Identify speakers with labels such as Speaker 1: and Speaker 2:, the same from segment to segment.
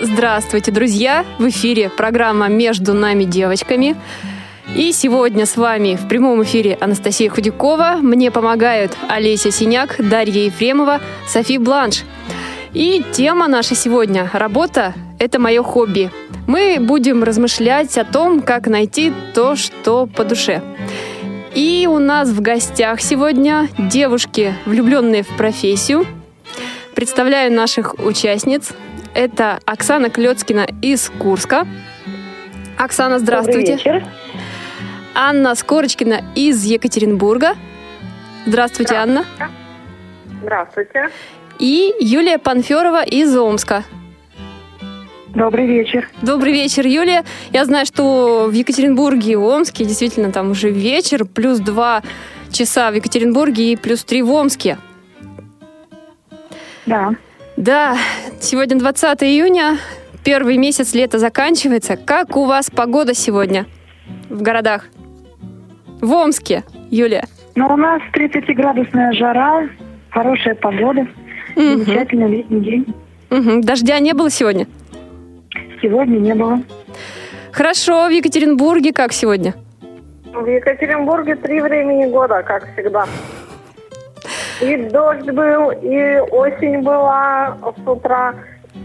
Speaker 1: Здравствуйте, друзья! В эфире программа «Между нами девочками». И сегодня с вами в прямом эфире Анастасия Худякова. Мне помогают Олеся Синяк, Дарья Ефремова, Софи Бланш. И тема наша сегодня – работа – это мое хобби. Мы будем размышлять о том, как найти то, что по душе. И у нас в гостях сегодня девушки, влюбленные в профессию. Представляю наших участниц. Это Оксана Клецкина из Курска. Оксана, здравствуйте.
Speaker 2: Добрый вечер.
Speaker 1: Анна Скорочкина из Екатеринбурга. Здравствуйте, Анна.
Speaker 2: Здравствуйте.
Speaker 1: И Юлия Панферова из Омска.
Speaker 2: Добрый вечер.
Speaker 1: Добрый вечер, Юлия. Я знаю, что в Екатеринбурге и Омске действительно там уже вечер, плюс два часа в Екатеринбурге и плюс три в Омске.
Speaker 2: Да.
Speaker 1: Да, сегодня 20 июня, первый месяц лета заканчивается. Как у вас погода сегодня в городах? В Омске, Юлия.
Speaker 2: Но у нас 30-градусная жара, хорошая погода,
Speaker 1: Мгм.
Speaker 2: замечательный летний день.
Speaker 1: Мгм. Дождя не было сегодня?
Speaker 2: Сегодня не было.
Speaker 1: Хорошо, в Екатеринбурге как сегодня?
Speaker 3: В Екатеринбурге три времени года, как всегда. И дождь был, и осень была с утра,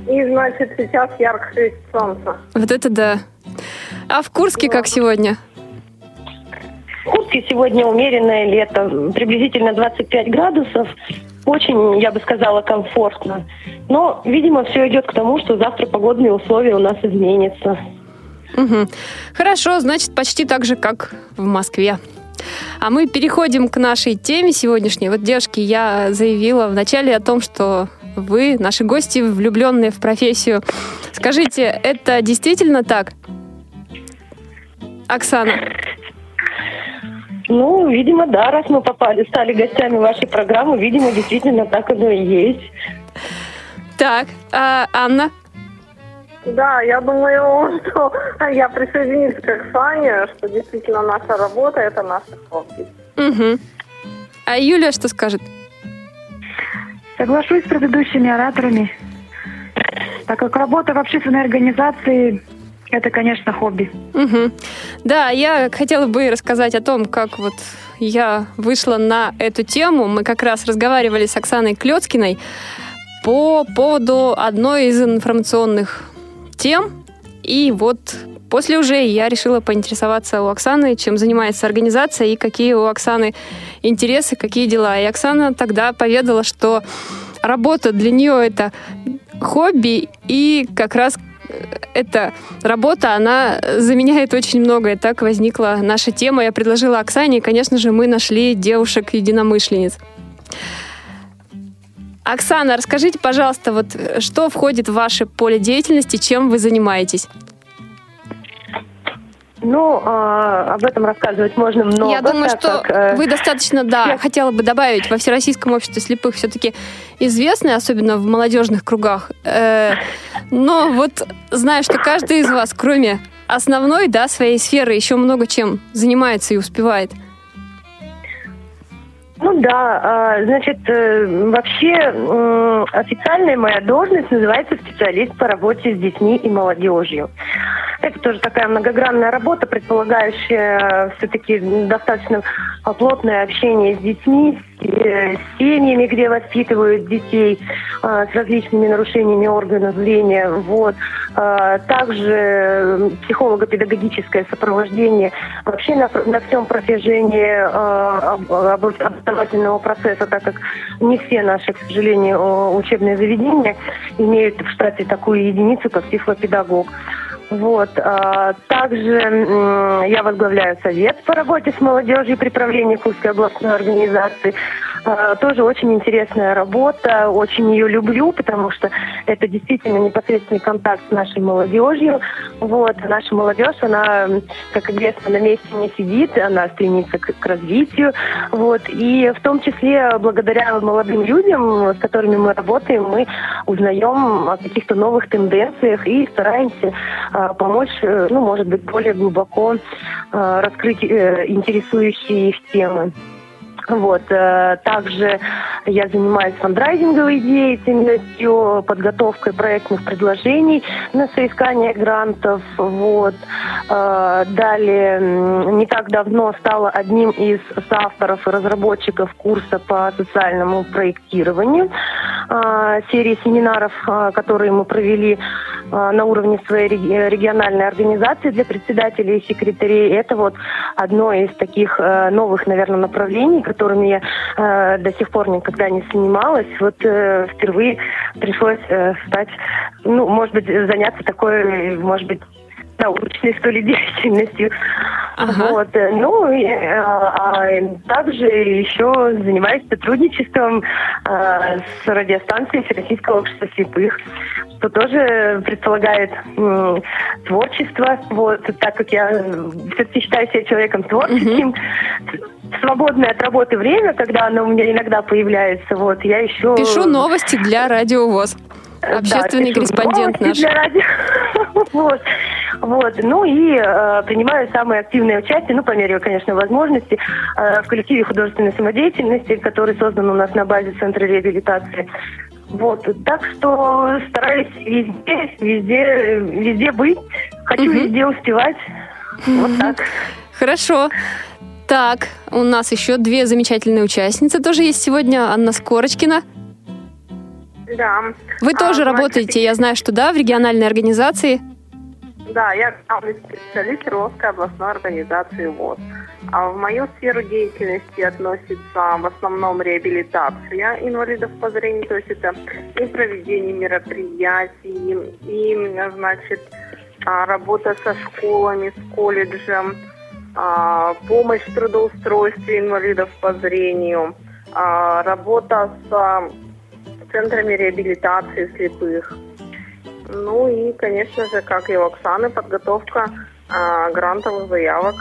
Speaker 3: и, значит, сейчас ярко светит солнце.
Speaker 1: Вот это да. А в Курске как сегодня?
Speaker 4: В Курске сегодня умеренное лето, приблизительно 25 градусов. Очень, я бы сказала, комфортно. Но, видимо, все идет к тому, что завтра погодные условия у нас изменятся.
Speaker 1: Мгм. Хорошо, значит, почти так же, как в Москве. А мы переходим к нашей теме сегодняшней. Вот, девушки, я заявила вначале о том, что вы, наши гости, влюбленные в профессию. Скажите, это действительно так? Оксана.
Speaker 4: Ну, видимо, да, раз мы попали, стали гостями вашей программы, видимо, действительно так оно и есть.
Speaker 1: Так, а Анна?
Speaker 3: Да, я думаю, что я присоединюсь к Оксане, что действительно наша работа – это наше хобби.
Speaker 1: Угу. А Юлия что скажет?
Speaker 2: Соглашусь с предыдущими ораторами, так как работа в общественной организации – это, конечно, хобби.
Speaker 1: Мгм. Да, я хотела бы рассказать о том, как вот я вышла на эту тему. Мы как раз разговаривали с Оксаной Клецкиной по поводу одной из информационных тем. И вот после уже я решила поинтересоваться у Оксаны, чем занимается организация и какие у Оксаны интересы, какие дела. И Оксана тогда поведала, что работа для нее это хобби, и как раз эта работа, она заменяет очень многое. Так возникла наша тема. Я предложила Оксане, и, конечно же, мы нашли девушек-единомышленниц. Оксана, расскажите, пожалуйста, вот э, что входит в ваше поле деятельности, чем вы занимаетесь?
Speaker 4: Ну, а, об этом рассказывать можно много.
Speaker 1: Я думаю,
Speaker 4: так
Speaker 1: что
Speaker 4: как, э,
Speaker 1: вы достаточно, да,
Speaker 4: всех-
Speaker 1: хотела бы добавить, во Всероссийском обществе слепых все-таки известны, особенно в молодежных кругах. Э, но вот знаю, что каждый из вас, кроме основной, да, своей сферы, еще много чем занимается и успевает.
Speaker 4: Ну да, а, значит, э, вообще официальная моя должность называется специалист по работе с детьми и молодежью. Это тоже такая многогранная работа, предполагающая все-таки достаточно а, плотное общение с детьми, э, семьями, где воспитывают детей а, с различными нарушениями органов зрения. Вот. А, Также э, психолого-педагогическое сопровождение вообще на, на всем протяжении об- об- образовательного процесса, так как не все наши, к сожалению, учебные заведения имеют в штате такую единицу, как психопедагог. Вот. а, Также я возглавляю совет по работе с молодежью при правлении Курской областной организации. Э, тоже очень интересная работа, очень ее люблю, потому что это действительно непосредственный контакт с нашей молодежью. Вот, наша молодежь, она, как известно, на месте не сидит, она стремится к, к развитию. Вот, и в том числе благодаря молодым людям, с которыми мы работаем, мы узнаем о каких-то новых тенденциях и стараемся э, помочь, э, ну, может быть, более глубоко э, раскрыть э, интересующие их темы. Вот. Э, также я занимаюсь фандрайзинговой деятельностью, подготовкой проектных предложений на соискание грантов. Вот. Э, далее, не так давно стала одним из соавторов и разработчиков курса по социальному проектированию. Э, серии семинаров, которые мы провели на уровне своей региональной организации для председателей и секретарей. Это вот одно из таких новых, наверное, направлений, которыми я э, до сих пор никогда не занималась. Вот э, впервые пришлось э, стать, ну, может быть, заняться такой, может быть, научной, что ли, деятельностью. Ага. Вот. Ну, и, а, а также еще занимаюсь сотрудничеством а, с радиостанцией Всероссийского общества слепых, что тоже предполагает м, творчество. Вот, так как я все-таки считаю себя человеком творческим, угу свободное от работы время, когда оно у меня иногда появляется, вот, я еще...
Speaker 1: Пишу новости для Радио ВОЗ. Общественный да, корреспондент наш. Для радио.
Speaker 4: вот. Вот. Ну и э, принимаю самое активное участие, ну, по мере, конечно, возможности, э, в коллективе художественной самодеятельности, который создан у нас на базе Центра реабилитации. Вот. Так что стараюсь везде, везде, везде быть. Хочу угу. везде успевать. Угу. Вот так.
Speaker 1: Хорошо. Так, у нас еще две замечательные участницы тоже есть сегодня. Анна Скорочкина.
Speaker 3: Да.
Speaker 1: Вы тоже а, работаете, значит, я знаю, что да, в региональной организации.
Speaker 3: Да, я специалист Кировской областной организации ВОЗ. А в мою сферу деятельности относится в основном реабилитация инвалидов по зрению, то есть это и проведение мероприятий, и, значит, а, работа со школами, с колледжем, а, помощь в трудоустройстве инвалидов по зрению, а, работа с центрами реабилитации слепых. Ну и, конечно же, как и у Оксаны, подготовка грантовых заявок.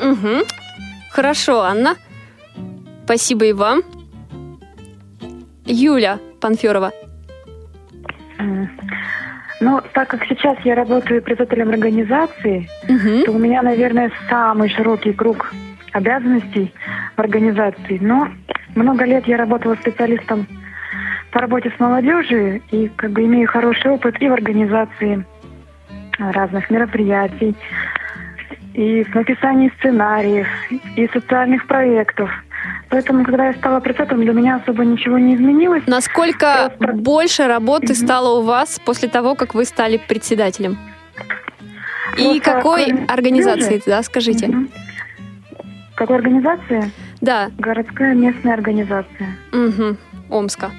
Speaker 1: Угу. Хорошо, Анна. Спасибо и вам. Юля Панферова.
Speaker 2: Ну, так как сейчас я работаю председателем организации, угу. то у меня, наверное, самый широкий круг обязанностей в организации. Но много лет я работала специалистом по работе с молодежью и как бы имею хороший опыт и в организации разных мероприятий, и в написании сценариев, и социальных проектов – Поэтому, когда я стала председателем, для меня особо ничего не изменилось.
Speaker 1: Насколько Просто... больше работы mm-hmm. стало у вас после того, как вы стали председателем? И Просто какой кроме... организации, да, скажите? Mm-hmm.
Speaker 2: Какой организации?
Speaker 1: Да.
Speaker 2: Городская местная организация.
Speaker 1: Угу. Омска.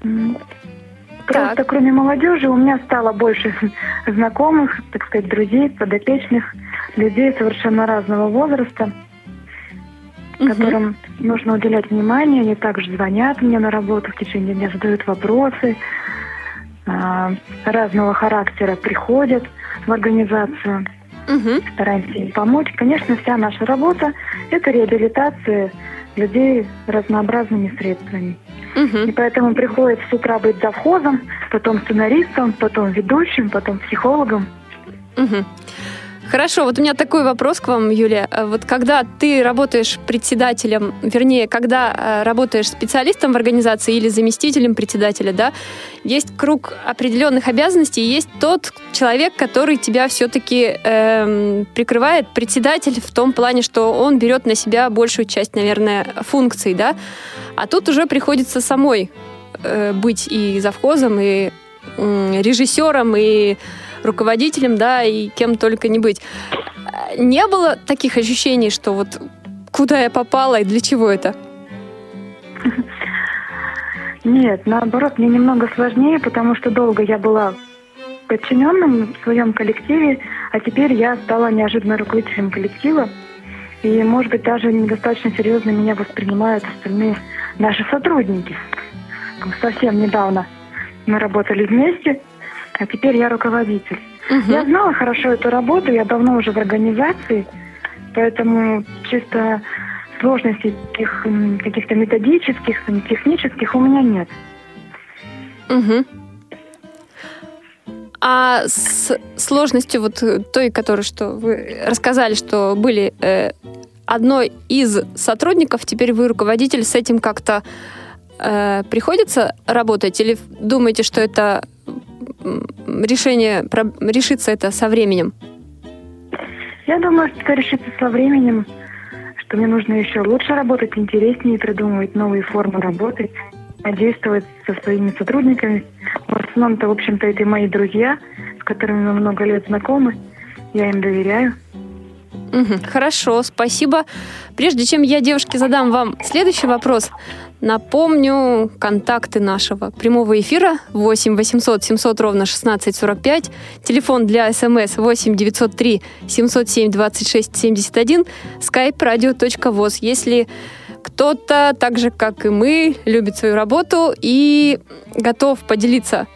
Speaker 2: Просто так. кроме молодежи у меня стало больше знакомых, так сказать, друзей, подопечных, людей совершенно разного возраста угу. которым нужно уделять внимание. Они также звонят мне на работу в течение дня, задают вопросы а, разного характера, приходят в организацию. Угу. Стараемся им помочь. Конечно, вся наша работа – это реабилитация людей разнообразными средствами. Угу. И поэтому приходится с утра быть завхозом, потом сценаристом, потом ведущим, потом психологом.
Speaker 1: Угу. Хорошо, вот у меня такой вопрос к вам, Юлия. Э, вот когда ты работаешь председателем, вернее, когда э, работаешь специалистом в организации или заместителем председателя, да, есть круг определенных обязанностей, есть тот человек, который тебя все-таки эм, прикрывает, председатель в том плане, что он берет на себя большую часть, наверное, функций, да, а тут уже приходится самой э, быть и завхозом, и э, режиссером, и руководителем, да, и кем только не быть. Не было таких ощущений, что вот куда я попала и для чего это?
Speaker 2: Нет, наоборот, мне немного сложнее, потому что долго я была подчиненным в своем коллективе, а теперь я стала неожиданно руководителем коллектива. И, может быть, даже недостаточно серьезно меня воспринимают остальные наши сотрудники. Совсем недавно мы работали вместе, а теперь я руководитель. Угу. Я знала хорошо эту работу, я давно уже в организации, поэтому чисто сложностей таких, каких-то методических, технических у меня нет.
Speaker 1: Угу. А с сложностью вот той, которую что вы рассказали, что были э, одной из сотрудников, теперь вы руководитель, с этим как-то э, приходится работать или думаете, что это решение решится это со временем?
Speaker 2: Я думаю, что это решится со временем, что мне нужно еще лучше работать, интереснее придумывать новые формы работы действовать со своими сотрудниками. В основном-то, в общем-то, это мои друзья, с которыми мы много лет знакомы. Я им доверяю.
Speaker 1: Угу, хорошо, спасибо. Прежде чем я, девушки, задам вам следующий вопрос, напомню контакты нашего прямого эфира 8 800 700 ровно 1645, телефон для смс 8 903 707 26 71, skype radio.voz. Если кто-то, так же как и мы, любит свою работу и готов поделиться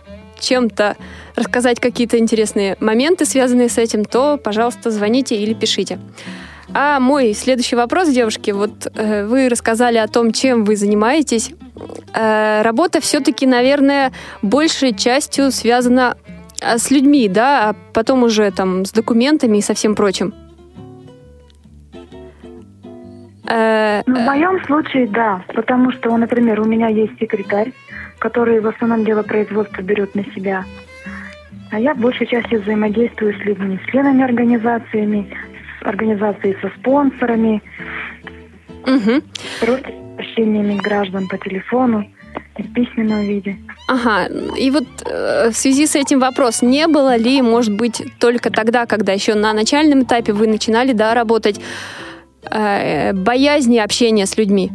Speaker 1: чем-то, рассказать какие-то интересные моменты, связанные с этим, то, пожалуйста, звоните или пишите. А мой следующий вопрос, девушки, вот э, вы рассказали о том, чем вы занимаетесь. Э, работа все-таки, наверное, большей частью связана э, с людьми, да, а потом уже там с документами и со всем прочим.
Speaker 2: Э, ну, в моем случае, да, потому что, например, у меня есть секретарь, который в основном дело производства берет на себя. А я в большей части взаимодействую с людьми, с членами организациями, с организацией со спонсорами, угу. с обращениями граждан по телефону и в письменном виде.
Speaker 1: Ага, и вот э, в связи с этим вопрос, не было ли, может быть, только тогда, когда еще на начальном этапе вы начинали, да, работать, э, боязни общения с людьми?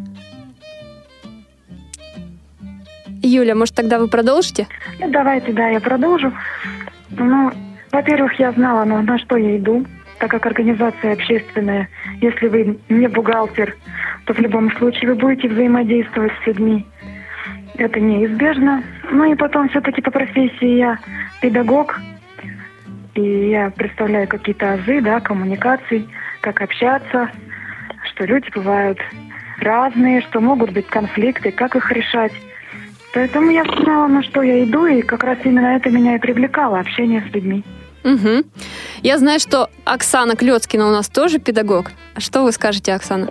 Speaker 1: Юля, может, тогда вы продолжите?
Speaker 2: Ну, давайте, да, я продолжу. Ну, во-первых, я знала, ну, на что я иду, так как организация общественная. Если вы не бухгалтер, то в любом случае вы будете взаимодействовать с людьми. Это неизбежно. Ну и потом все-таки по профессии я педагог, и я представляю какие-то азы, да, коммуникаций, как общаться, что люди бывают разные, что могут быть конфликты, как их решать. Поэтому я знала, на что я иду, и как раз именно это меня и привлекало, общение с людьми.
Speaker 1: Угу. Я знаю, что Оксана Клецкина у нас тоже педагог. А что вы скажете, Оксана?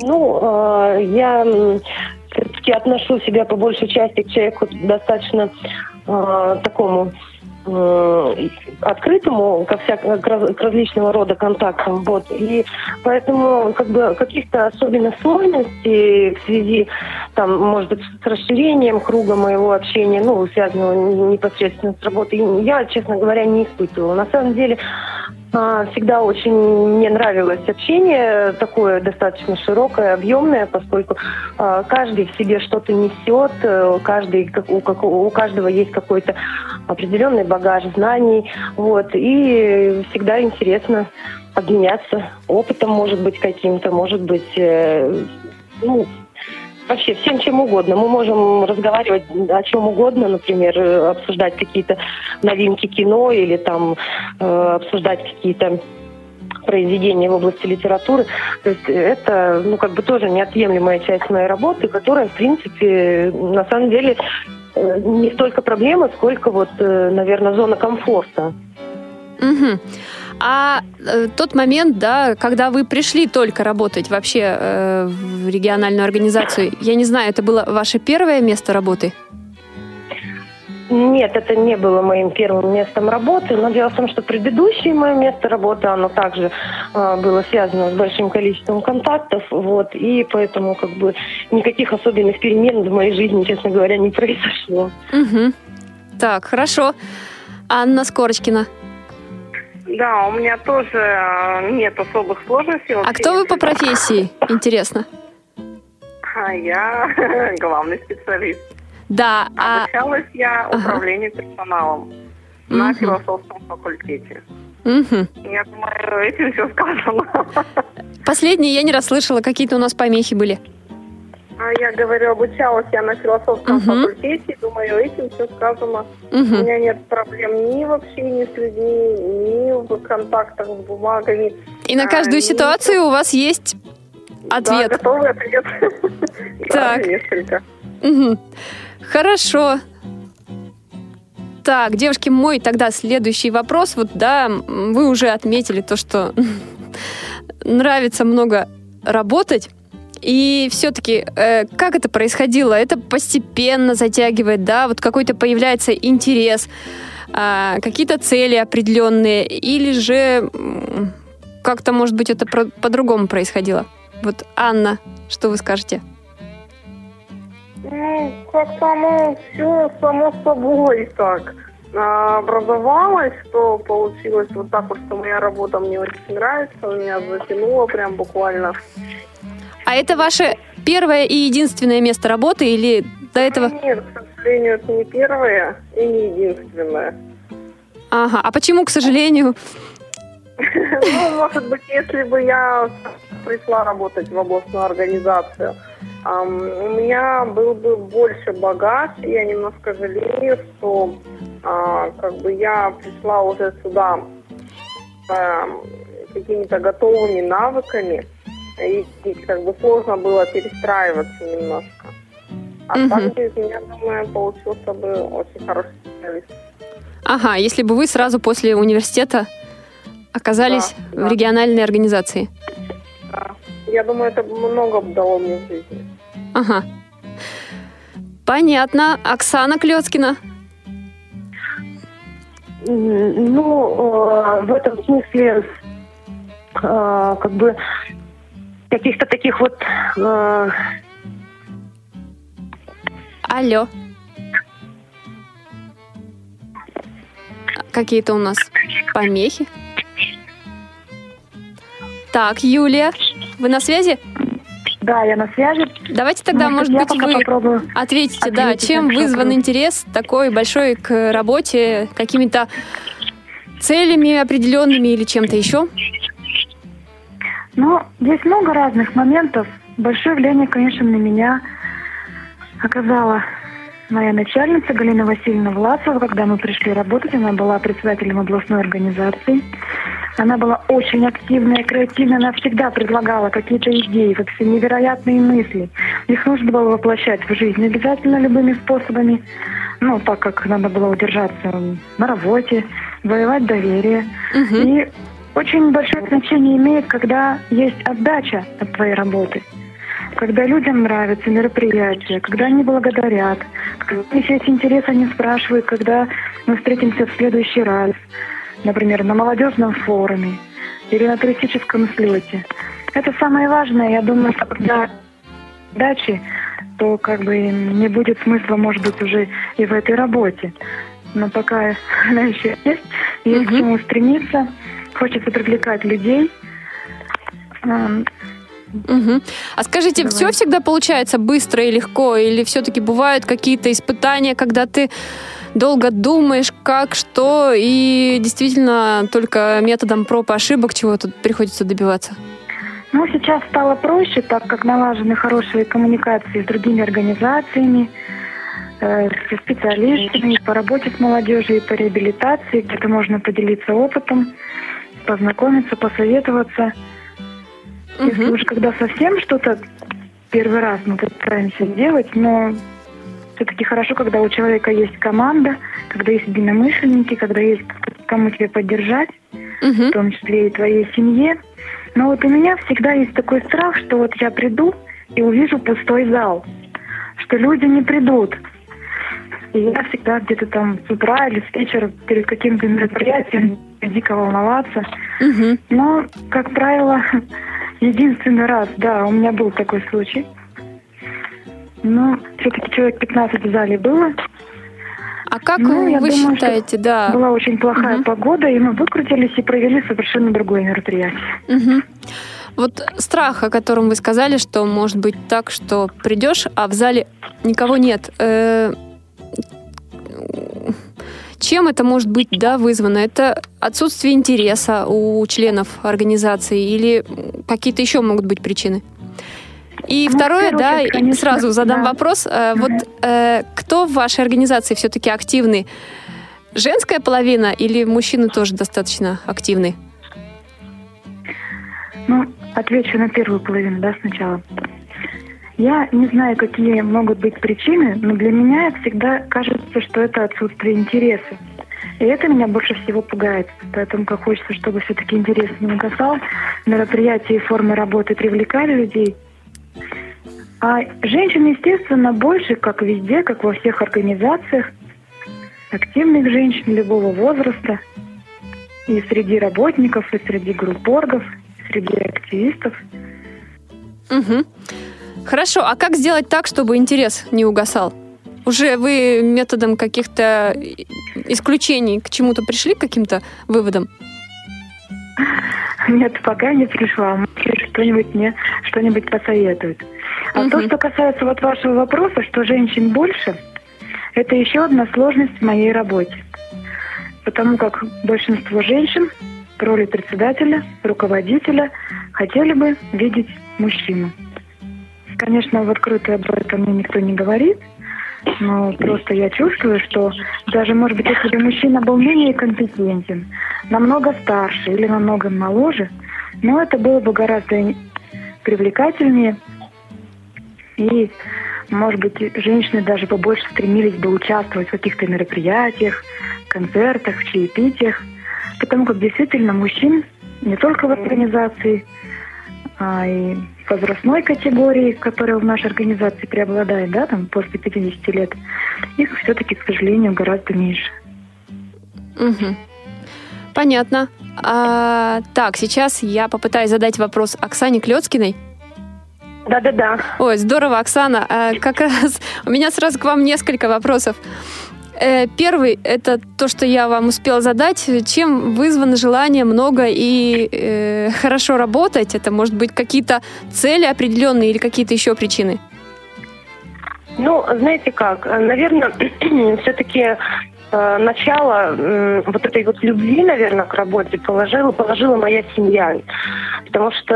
Speaker 4: Ну, э, я все-таки отношу себя по большей части к человеку достаточно э, такому открытому ко, вся, к различного рода контактам. Вот. И поэтому как бы каких-то особенных сложностей в связи, там, может быть, с расширением круга моего общения, ну, связанного непосредственно с работой, я, честно говоря, не испытывала. На самом деле, всегда очень мне нравилось общение такое достаточно широкое, объемное, поскольку а, каждый в себе что-то несет, э, каждый, у, у каждого есть какой-то определенный багаж знаний, вот, и всегда интересно обменяться опытом, может быть, каким-то, может быть, э, ну, вообще всем чем угодно. Мы можем разговаривать о чем угодно, например, обсуждать какие-то новинки кино или там э, обсуждать какие-то произведения в области литературы. То есть это, ну, как бы тоже неотъемлемая часть моей работы, которая, в принципе, на самом деле э, не столько проблема, сколько вот, э, наверное, зона комфорта.
Speaker 1: Угу. А э, тот момент, да, когда вы пришли только работать вообще э, в региональную организацию, я не знаю, это было ваше первое место работы?
Speaker 4: Нет, это не было моим первым местом работы, но дело в том, что предыдущее мое место работы, оно также э, было связано с большим количеством контактов, вот, и поэтому как бы никаких особенных перемен в моей жизни, честно говоря, не произошло.
Speaker 1: Угу. Так, хорошо. Анна Скорочкина.
Speaker 3: Да, у меня тоже э, нет особых сложностей.
Speaker 1: А кто вы по профессии, интересно?
Speaker 3: А я главный специалист.
Speaker 1: Да.
Speaker 3: А Обучалась а... я управлению ага. персоналом на философском факультете.
Speaker 1: Угу.
Speaker 3: Я думаю, этим все сказано.
Speaker 1: Последнее я не расслышала, какие-то у нас помехи были.
Speaker 3: А я говорю, обучалась я на философском
Speaker 1: Мгм.
Speaker 3: факультете, думаю, этим все сказано. У
Speaker 1: Угу.
Speaker 3: меня нет проблем ни в общении с людьми, ни в контактах с бумагами.
Speaker 1: И на
Speaker 3: А,
Speaker 1: каждую
Speaker 3: и-
Speaker 1: ситуацию у вас есть
Speaker 3: Да,
Speaker 1: ответ.
Speaker 3: готовый ответ.
Speaker 1: Так.
Speaker 3: Да, несколько.
Speaker 1: Хорошо. Так, девушки, мой тогда следующий вопрос. Вот, да, вы уже отметили то, что нравится много работать. И все-таки, э, как это происходило? Это постепенно затягивает, да? Вот какой-то появляется интерес, а, какие-то цели определенные, или же как-то, может быть, это по-другому происходило? Вот, Анна, что вы скажете?
Speaker 3: Ну, как-то оно все само собой так а, образовалось, что получилось вот так вот, что моя работа мне очень нравится, меня затянуло прям буквально.
Speaker 1: А это ваше первое и единственное место работы или до этого?
Speaker 3: Нет, к сожалению, это не первое и не единственное.
Speaker 1: Ага. А почему, к сожалению?
Speaker 3: Ну, может быть, если бы я пришла работать в областную организацию, у меня был бы больше багаж, и я немножко жалею, что а, как бы я пришла уже сюда ам, какими-то готовыми навыками, и, и как бы сложно было перестраиваться немножко. А
Speaker 1: Мгм.
Speaker 3: так из меня, думаю, получился бы очень хороший специалист.
Speaker 1: Ага, если бы вы сразу после университета оказались
Speaker 3: Да,
Speaker 1: в
Speaker 3: да.
Speaker 1: региональной организации.
Speaker 3: Да. Я думаю, это много бы дало мне в жизни.
Speaker 1: Ага. Понятно. Оксана Клецкина.
Speaker 4: Ну, э, в этом смысле, э, как бы каких-то таких вот э,
Speaker 1: Алло. Какие-то у нас помехи. Так, Юлия, вы на связи?
Speaker 2: Да, я на связи.
Speaker 1: Давайте тогда,
Speaker 2: Может,
Speaker 1: может
Speaker 2: я
Speaker 1: быть, вы
Speaker 2: попробую.
Speaker 1: ответите, да,
Speaker 2: ответить
Speaker 1: чем вызван интерес такой большой к работе, какими-то целями определенными или чем-то еще?
Speaker 2: Ну, здесь много разных моментов. Большое влияние, конечно, на меня оказала моя начальница Галина Васильевна Власова, когда мы пришли работать. Она была председателем областной организации. Она была очень активная, креативная. Она всегда предлагала какие-то идеи, вообще невероятные мысли. Их нужно было воплощать в жизнь обязательно любыми способами. Ну, так как надо было удержаться на работе, воевать доверие.
Speaker 1: Мгм.
Speaker 2: И очень большое значение имеет, когда есть отдача от твоей работы. Когда людям нравятся мероприятия, когда они благодарят, когда если есть интерес, они спрашивают, когда мы встретимся в следующий раз, например, на молодежном форуме или на туристическом слете. Это самое важное. Я думаю, что когда дачи, то как бы не будет смысла, может быть, уже и в этой работе. Но пока она еще есть, есть к
Speaker 1: Мгм.
Speaker 2: чему стремиться, хочется привлекать людей.
Speaker 1: Мгм. А скажите,
Speaker 2: Давай.
Speaker 1: все всегда получается быстро и легко, или все-таки бывают какие-то испытания, когда ты долго думаешь, как, что, и действительно только методом проб и ошибок чего-то приходится добиваться?
Speaker 2: Ну, сейчас стало проще, так как налажены хорошие коммуникации с другими организациями, э, со специалистами по работе с молодежью и по реабилитации, где-то можно поделиться опытом, познакомиться, посоветоваться. Если
Speaker 1: Мгм.
Speaker 2: уж когда совсем что-то первый раз мы пытаемся сделать, но все-таки хорошо, когда у человека есть команда, когда есть единомышленники, когда есть кому тебя поддержать
Speaker 1: Мгм.
Speaker 2: в том числе и твоей семье. Но вот у меня всегда есть такой страх, что вот я приду и увижу пустой зал, что люди не придут. И я всегда где-то там с утра или с вечера перед каким-то мероприятием дико волноваться.
Speaker 1: Мгм.
Speaker 2: Но, как правило, единственный раз, да, у меня был такой случай. Но все-таки человек 15 в зале было.
Speaker 1: А как
Speaker 2: Ну, я
Speaker 1: вы
Speaker 2: думаю,
Speaker 1: считаете, да?
Speaker 2: Была очень плохая
Speaker 1: Мгм.
Speaker 2: погода, и мы выкрутились и провели совершенно другое мероприятие.
Speaker 1: Мгм. Вот страх, о котором вы сказали, что может быть так, что придешь, а в зале никого нет. Э, Чем это может быть да, вызвано? Это отсутствие интереса у членов организации или какие-то еще могут быть причины? И ну, второе, да, конечно, сразу задам да. вопрос. Э, вот э, кто в вашей организации все-таки активный? Женская половина или мужчины тоже достаточно активны?
Speaker 2: Ну, отвечу на первую половину, да, сначала. Я не знаю, какие могут быть причины, но для меня всегда кажется, что это отсутствие интереса. И это меня больше всего пугает. Поэтому как хочется, чтобы все-таки интерес не угасал, мероприятия и формы работы привлекали людей. А женщин, естественно, больше, как везде, как во всех организациях. Активных женщин любого возраста. И среди работников, и среди группоргов, и среди активистов.
Speaker 1: Угу. Хорошо, а как сделать так, чтобы интерес не угасал? Уже вы методом каких-то исключений к чему-то пришли, к каким-то выводам?
Speaker 2: Нет, пока не пришла. Может, кто-нибудь мне что-нибудь посоветует. А угу. то, что касается вот вашего вопроса, что женщин больше, это еще одна сложность в моей работе. Потому как большинство женщин в роли председателя, руководителя хотели бы видеть мужчину. Конечно, в открытую об этом мне никто не говорит, но просто я чувствую, что даже, может быть, если бы мужчина был менее компетентен, намного старше или намного моложе, но это было бы гораздо привлекательнее. И, может быть, женщины даже побольше стремились бы участвовать в каких-то мероприятиях, концертах, чаепитиях, потому как действительно мужчин не только в организации, а и возрастной категории, которая в нашей организации преобладает, да, там после 50 лет, их все-таки, к сожалению, гораздо меньше.
Speaker 1: Угу. Понятно. А, так, сейчас я попытаюсь задать вопрос Оксане Клецкиной.
Speaker 4: Да-да-да.
Speaker 1: Ой, здорово, Оксана. А, как раз у меня сразу к вам несколько вопросов. Э, первый – это то, что я вам успела задать. Чем вызвано желание много и э, хорошо работать? Это может быть какие-то цели определенные или какие-то еще причины?
Speaker 4: Ну, знаете как, наверное, все-таки э, начало э, вот этой вот любви, наверное, к работе положила, положила моя семья. Потому что,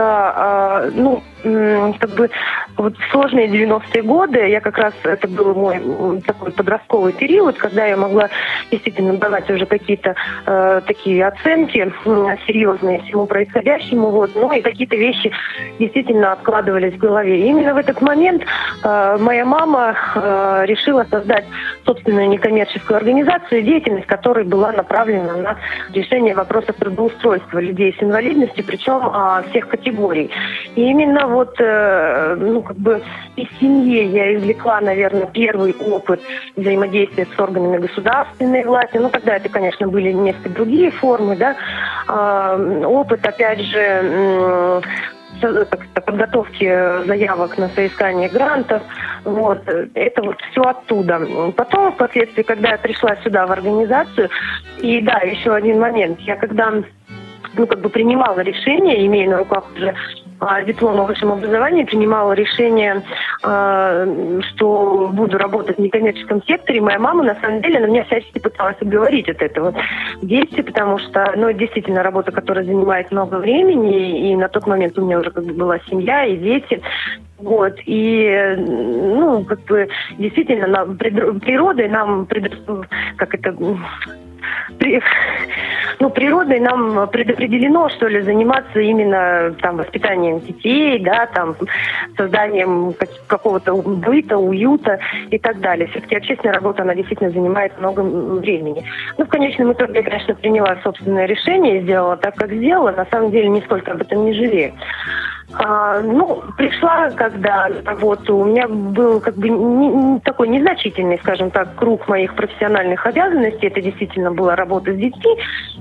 Speaker 4: э, ну, как бы вот сложные 90-е годы, я как раз, это был мой такой подростковый период, когда я могла действительно давать уже какие-то э, такие оценки э, серьезные всему происходящему, вот, ну и какие-то вещи действительно откладывались в голове. И именно в этот момент э, моя мама э, решила создать собственную некоммерческую организацию, деятельность которой была направлена на решение вопросов трудоустройства людей с инвалидностью, причем э, всех категорий. И именно вот, э, ну, как бы из семьи я извлекла, наверное, первый опыт взаимодействия с органами государственной власти. Ну, тогда это, конечно, были несколько другие формы, да. Э, опыт, опять же, подготовки заявок на соискание грантов. Вот. Это вот все оттуда. Потом, впоследствии, когда я пришла сюда в организацию, и да, еще один момент. Я когда ну, как бы принимала решение, имея на руках уже а, диплом о высшем образовании, принимала решение, а, что буду работать в некоммерческом секторе. Моя мама, на самом деле, она меня всячески пыталась отговорить от этого действия, потому что, ну, действительно, работа, которая занимает много времени, и на тот момент у меня уже как бы была семья и дети. Вот, и, ну, как бы, действительно, природой нам, как это, при, ну, природой нам предопределено, что ли, заниматься именно там воспитанием детей, да, там созданием какого-то быта, уюта и так далее. Все-таки общественная работа, она действительно занимает много времени. Ну, в конечном итоге я, конечно, приняла собственное решение, сделала так, как сделала. На самом деле, нисколько об этом не жалею. А, ну, пришла, когда работу, у меня был как бы не, не, такой незначительный, скажем так, круг моих профессиональных обязанностей. Это действительно была работа с детьми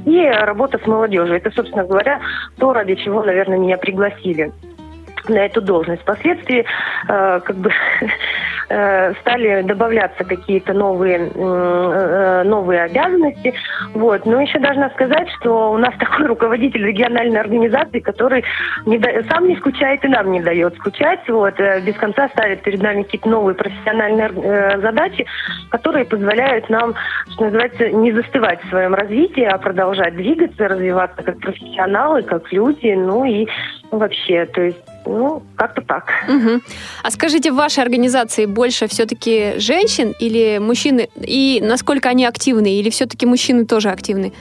Speaker 4: и работа с молодежью. Это, собственно говоря, то, ради чего, наверное, меня пригласили на эту должность. Впоследствии, э, как бы, э, стали добавляться какие-то новые, э, новые обязанности. Вот. Но еще должна сказать, что у нас такой руководитель региональной организации, который не да, сам не скучает и нам не дает скучать. Вот. Без конца ставит перед нами какие-то новые профессиональные задачи, которые позволяют нам, что называется, не застывать в своем развитии, а продолжать двигаться, развиваться как профессионалы, как люди, ну и вообще, то есть ну, как-то так.
Speaker 1: Угу. А скажите, в вашей организации больше все-таки женщин или мужчины? И насколько они активны? Или все-таки мужчины тоже активны?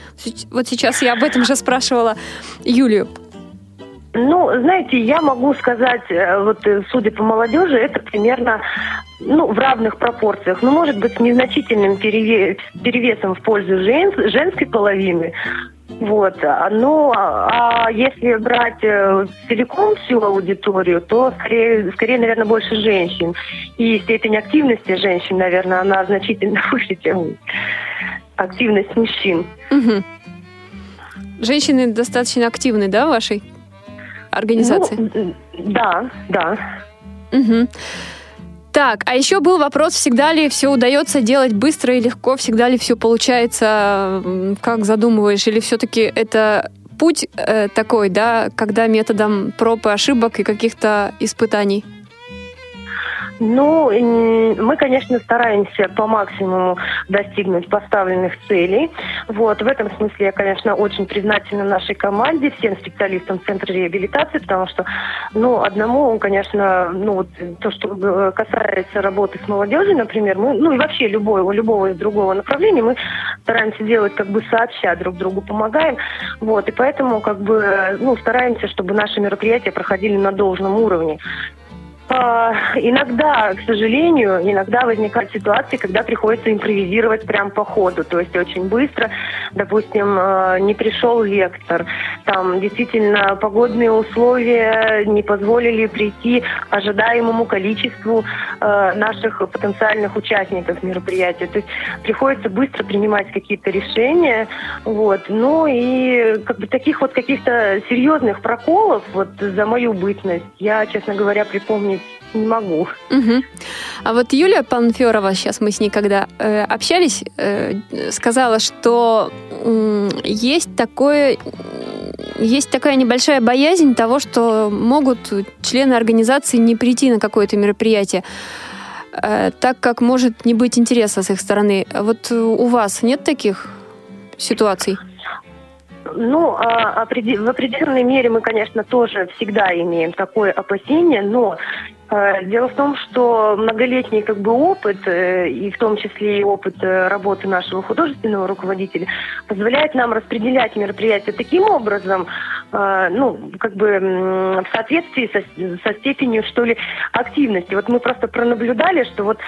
Speaker 1: Вот сейчас я об этом же спрашивала Юлию.
Speaker 4: Ну, знаете, я могу сказать, э, вот э, судя по молодежи, это примерно ну, в равных пропорциях. Ну, может быть, с незначительным перевесом в пользу жен, женской половины. Вот. Ну, а если брать э, целиком всю аудиторию, то скорее, скорее, наверное, больше женщин. И степень активности женщин, наверное, она значительно выше, чем активность мужчин.
Speaker 1: Угу. Женщины достаточно активны, да, в вашей организации?
Speaker 4: Ну, да, да.
Speaker 1: Угу. Так, а еще был вопрос, всегда ли все удается делать быстро и легко, всегда ли все получается, как задумываешь, или все-таки это путь э, такой, да, когда методом проб и ошибок и каких-то испытаний?
Speaker 4: Ну, мы, конечно, стараемся по максимуму достигнуть поставленных целей. Вот, в этом смысле я, конечно, очень признательна нашей команде, всем специалистам Центра реабилитации, потому что, ну, одному, конечно, ну, вот то, что касается работы с молодежью, например, мы, ну, и вообще любого, любого из другого направления, мы стараемся делать как бы сообща, друг другу помогаем. Вот, и поэтому, как бы, ну, стараемся, чтобы наши мероприятия проходили на должном уровне. А, иногда, к сожалению, иногда возникают ситуации, когда приходится импровизировать прямо по ходу, то есть очень быстро, допустим, а, не пришел лектор, там действительно погодные условия не позволили прийти ожидаемому количеству а, наших потенциальных участников мероприятия, то есть приходится быстро принимать какие-то решения, вот, ну и как бы таких вот каких-то серьезных проколов вот за мою бытность я, честно говоря, припомнить не могу.
Speaker 1: Угу. А вот Юлия Панферова, сейчас мы с ней когда э, общались, э, сказала, что э, есть такое есть такая небольшая боязнь того, что могут члены организации не прийти на какое-то мероприятие, э, так как может не быть интереса с их стороны. Вот у вас нет таких ситуаций?
Speaker 4: Ну, а, в определенной мере мы, конечно, тоже всегда имеем такое опасение, но дело в том, что многолетний как бы опыт, э, и в том числе и опыт э, работы нашего художественного руководителя, позволяет нам распределять мероприятия таким образом, ну, как бы в соответствии со, со степенью, что ли, активности. Вот мы просто пронаблюдали, что вот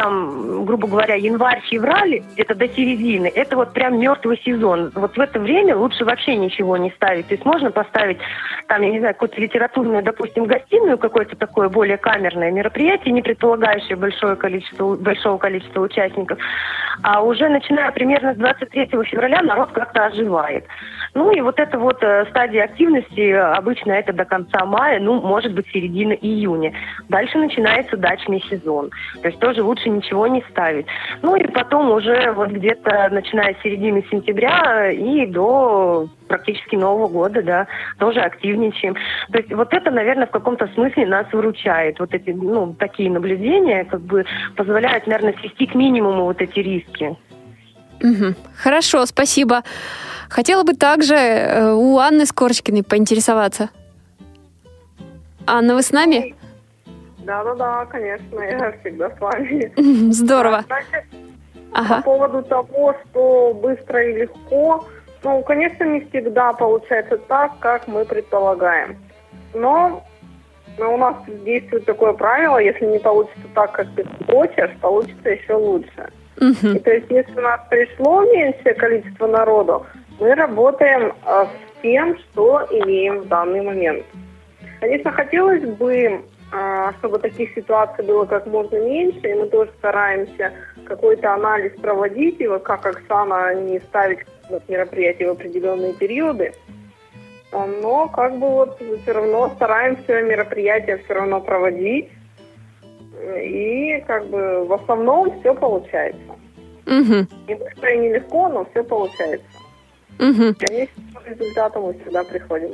Speaker 4: там, грубо говоря, январь-февраль, где-то до середины, это вот прям мертвый сезон. Вот в это время лучше вообще ничего не ставить. То есть можно поставить там, я не знаю, какую-то литературную, допустим, гостиную, какое-то такое более камерное мероприятие, не предполагающее большое количество, большого количества участников. А уже начиная примерно с 23 февраля народ как-то оживает. Ну и вот эта вот э, стадия активности, обычно это до конца мая, ну, может быть, середина июня. Дальше начинается дачный сезон. То есть тоже лучше ничего не ставить. Ну и потом уже вот где-то начиная с середины сентября и до практически Нового года, да, тоже активничаем. То есть вот это, наверное, в каком-то смысле нас выручает. Вот эти, ну, такие наблюдения как бы позволяют, наверное, свести к минимуму вот эти риски.
Speaker 1: Угу. Хорошо, спасибо. Хотела бы также э, у Анны Скорчкиной поинтересоваться. Анна, вы с нами?
Speaker 3: Да-да-да, конечно, я всегда с вами.
Speaker 1: Здорово.
Speaker 3: Значит, ага. по поводу того, что быстро и легко, ну, конечно, не всегда получается так, как мы предполагаем. Но но у нас действует такое правило, если не получится так, как ты хочешь, получится еще лучше. Uh-huh. И то есть, если у нас пришло меньшее количество народу, мы работаем а, с тем, что имеем в данный момент. Конечно, хотелось бы, а, чтобы таких ситуаций было как можно меньше, и мы тоже стараемся какой-то анализ проводить, и вот как Оксана не ставить мероприятия в определенные периоды. А, но как бы вот все равно стараемся мероприятия все равно проводить. И как бы в основном все получается. Угу. Быстро и нелегко, но все получается. Угу. Конечно, к результату мы всегда приходим.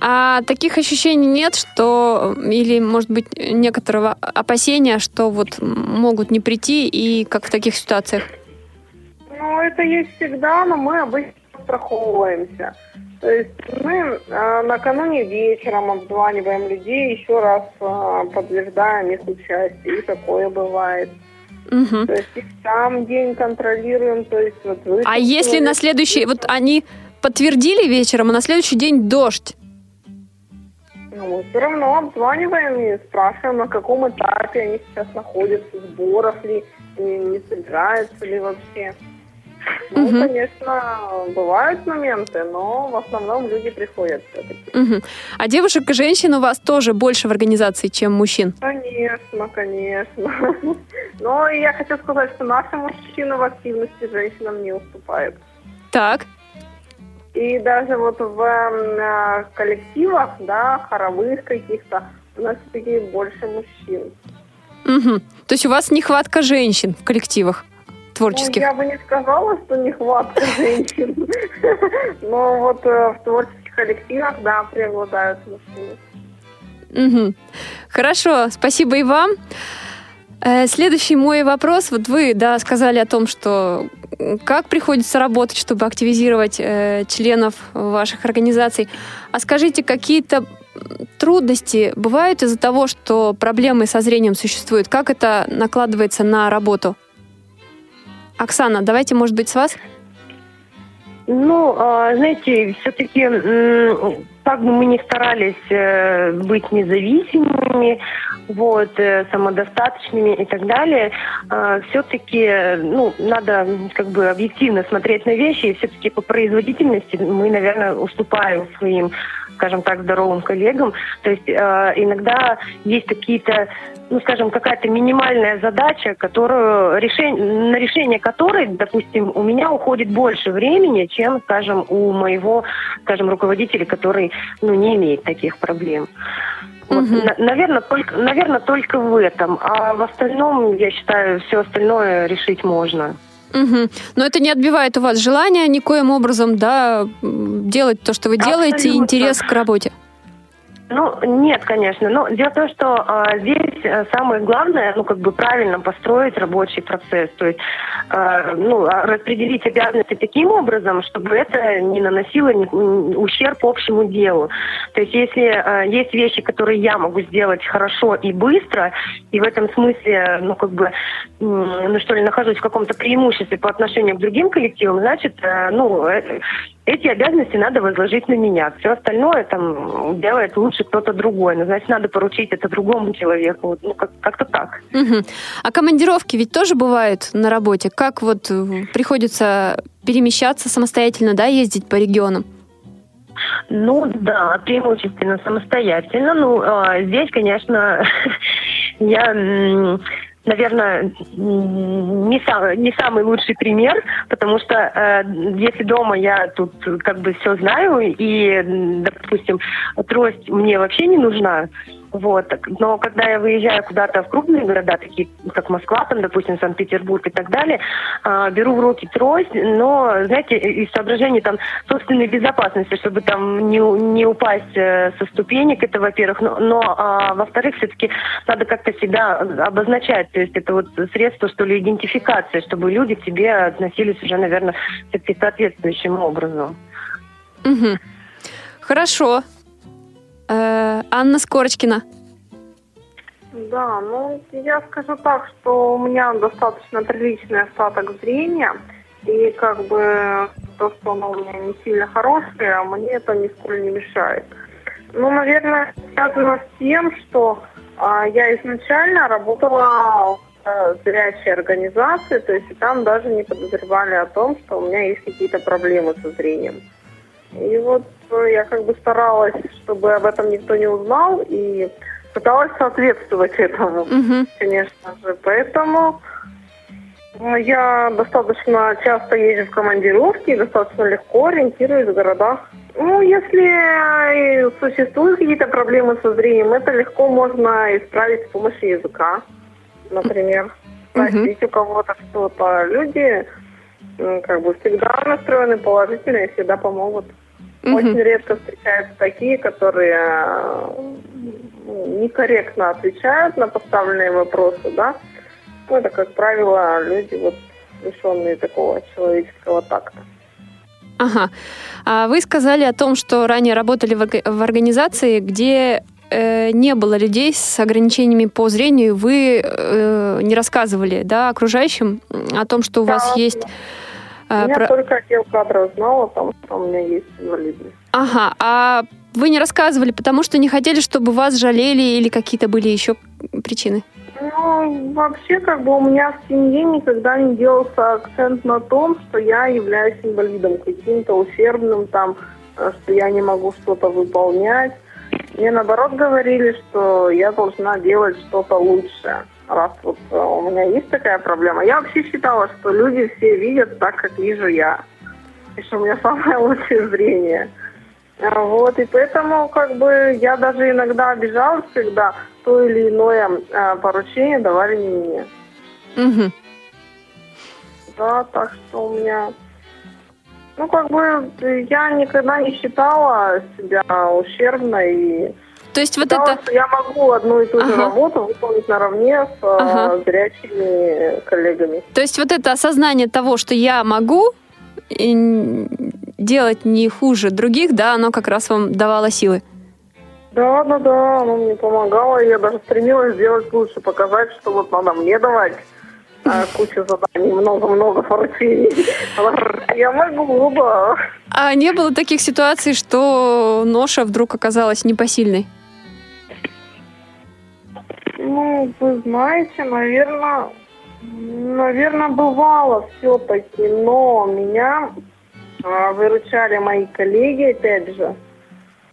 Speaker 1: А таких ощущений нет, что или, может быть, некоторого опасения, что вот могут не прийти и как в таких ситуациях?
Speaker 3: Ну, это есть всегда, но мы обычно страховываемся. То есть мы э, накануне вечером обзваниваем людей, еще раз э, подтверждаем их участие, и такое бывает. Угу. То есть и сам день контролируем, то есть вот вы.
Speaker 1: А если на следующий, вот они подтвердили вечером, а на следующий день дождь?
Speaker 3: Ну, мы все равно обзваниваем и спрашиваем, на каком этапе они сейчас находятся, сборов ли, не, не собираются ли вообще. Ну, угу. конечно, бывают моменты, но в основном люди приходят все-таки.
Speaker 1: Угу. А девушек и женщин у вас тоже больше в организации, чем мужчин?
Speaker 3: Конечно, конечно. Но я хочу сказать, что наши мужчины в активности женщинам не уступают.
Speaker 1: Так.
Speaker 3: И даже вот в э, коллективах, да, хоровых каких-то, у нас все-таки больше мужчин.
Speaker 1: Угу. То есть у вас нехватка женщин в коллективах? Творческих?
Speaker 3: Ну, я бы не сказала, что нехватка женщин. Но вот э, в творческих коллективах, да, преобладают мужчины.
Speaker 1: Угу. Хорошо, спасибо и вам. Э, следующий мой вопрос. Вот вы, да, сказали о том, что как приходится работать, чтобы активизировать э, членов ваших организаций. А скажите, какие-то трудности бывают из-за того, что проблемы со зрением существуют? Как это накладывается на работу? Оксана, давайте, может быть, с вас?
Speaker 4: Ну, а, знаете, все-таки как бы мы ни старались э, быть независимыми, вот, э, самодостаточными и так далее, а, все-таки, ну, надо как бы объективно смотреть на вещи, и все-таки по производительности мы, наверное, уступаем своим скажем так, здоровым коллегам. То есть э, иногда есть какие-то, ну, скажем, какая-то минимальная задача, которую решение, на решение которой, допустим, у меня уходит больше времени, чем, скажем, у моего, скажем, руководителя, который, ну, не имеет таких проблем. Вот, угу. на, наверное, только, наверное, только в этом. А в остальном, я считаю, все остальное решить можно.
Speaker 1: Угу. Но это не отбивает у вас желания никоим образом, да, делать то, что вы делаете, Абсолютно. интерес к работе?
Speaker 4: Ну, нет, конечно. Но дело в том, что а, здесь э, самое главное, ну, как бы правильно построить рабочий процесс. То есть, а, ну, а, распределить обязанности таким образом, чтобы это не наносило ущерб общему делу. То есть, если а, есть вещи, которые я могу сделать хорошо и быстро, и в этом смысле, ну, как бы, ну, что ли, нахожусь в каком-то преимуществе по отношению к другим коллективам, значит, а, ну, э, эти обязанности надо возложить на меня. Все остальное там делает лучше кто-то другой. Но, значит, надо поручить это другому человеку. Ну, как- как-то так.
Speaker 1: Угу. А командировки ведь тоже бывают на работе? Как вот э, приходится перемещаться самостоятельно, да, ездить по регионам?
Speaker 4: Ну да, преимущественно самостоятельно. Ну, э, здесь, конечно, я наверное, не, сам, не самый лучший пример, потому что э, если дома я тут как бы все знаю, и, допустим, трость мне вообще не нужна, вот. Но когда я выезжаю куда-то в крупные города, такие как Москва, там, допустим, Санкт-Петербург и так далее, э, беру в руки трость, но, знаете, из соображений там собственной безопасности, чтобы там не, не упасть э, со ступенек, это во-первых, но, но э, во-вторых, все-таки надо как-то себя обозначать, то есть это вот средство, что ли, идентификации, чтобы люди к тебе относились уже, наверное, все-таки соответствующим образом.
Speaker 1: Угу. Хорошо. Э, Анна Скорочкина.
Speaker 3: Да, ну я скажу так, что у меня достаточно приличный остаток зрения, и как бы то, что оно у меня не сильно хорошее, мне это нисколько не мешает. Ну, наверное, связано с тем, что а, я изначально работала в а, зрячей организации, то есть там даже не подозревали о том, что у меня есть какие-то проблемы со зрением. И вот я как бы старалась, чтобы об этом никто не узнал, и пыталась соответствовать этому, угу. конечно же. Поэтому ну, я достаточно часто езжу в командировки достаточно легко ориентируюсь в городах. Ну, если существуют какие-то проблемы со зрением, это легко можно исправить с помощью языка. например, спросить у кого-то что-то. Люди как бы всегда настроены положительно и всегда помогут. Очень редко встречаются такие, которые некорректно отвечают на поставленные вопросы, да. Ну, это, как правило, люди вот лишенные такого человеческого такта.
Speaker 1: Ага. А вы сказали о том, что ранее работали в организации, где э, не было людей с ограничениями по зрению. Вы э, не рассказывали, да, окружающим о том, что у да, вас есть.
Speaker 3: Э, я про... только отдел кадров знал о том, что у меня есть инвалидность.
Speaker 1: Ага. А вы не рассказывали, потому что не хотели, чтобы вас жалели или какие-то были еще причины?
Speaker 3: Ну, вообще, как бы у меня в семье никогда не делался акцент на том, что я являюсь инвалидом, каким-то ущербным там, э, что я не могу что-то выполнять. Мне наоборот говорили, что я должна делать что-то лучшее, раз вот э, у меня есть такая проблема. Я вообще считала, что люди все видят так, как вижу я. И что у меня самое лучшее зрение. Вот, и поэтому, как бы, я даже иногда обижалась, когда то или иное э, поручение давали не мне. Угу. Да, так что у меня... Ну, как бы, я никогда не считала себя ущербной и
Speaker 1: то есть вот это...
Speaker 3: Что я могу одну и ту же ага. работу выполнить наравне с ага. зрячими коллегами.
Speaker 1: То есть вот это осознание того, что я могу, делать не хуже других, да, оно как раз вам давало силы.
Speaker 3: Да, да, да, оно мне помогало, я даже стремилась сделать лучше, показать, что вот надо мне давать а, кучу заданий, много-много поручений. Я могу, да.
Speaker 1: А не было таких ситуаций, что ноша вдруг оказалась непосильной?
Speaker 3: Ну, вы знаете, наверное, наверное, бывало все-таки, но меня а, выручали мои коллеги, опять же.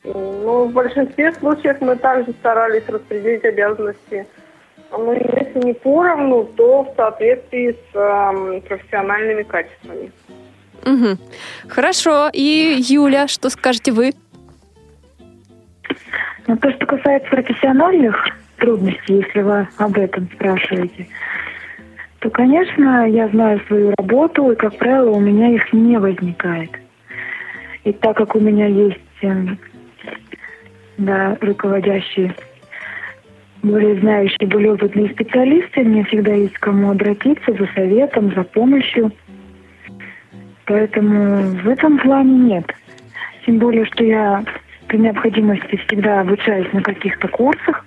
Speaker 3: Ну, в большинстве случаев мы также старались распределить обязанности. Ну, если не поровну, то в соответствии с э, профессиональными качествами.
Speaker 1: Угу. Хорошо. И Юля, что скажете вы?
Speaker 2: Ну, то, что касается профессиональных трудностей, если вы об этом спрашиваете, то, конечно, я знаю свою работу, и, как правило, у меня их не возникает. И так как у меня есть эм, да, руководящие, более знающие, более опытные специалисты, мне всегда есть к кому обратиться за советом, за помощью. Поэтому в этом плане нет. Тем более, что я при необходимости всегда обучаюсь на каких-то курсах,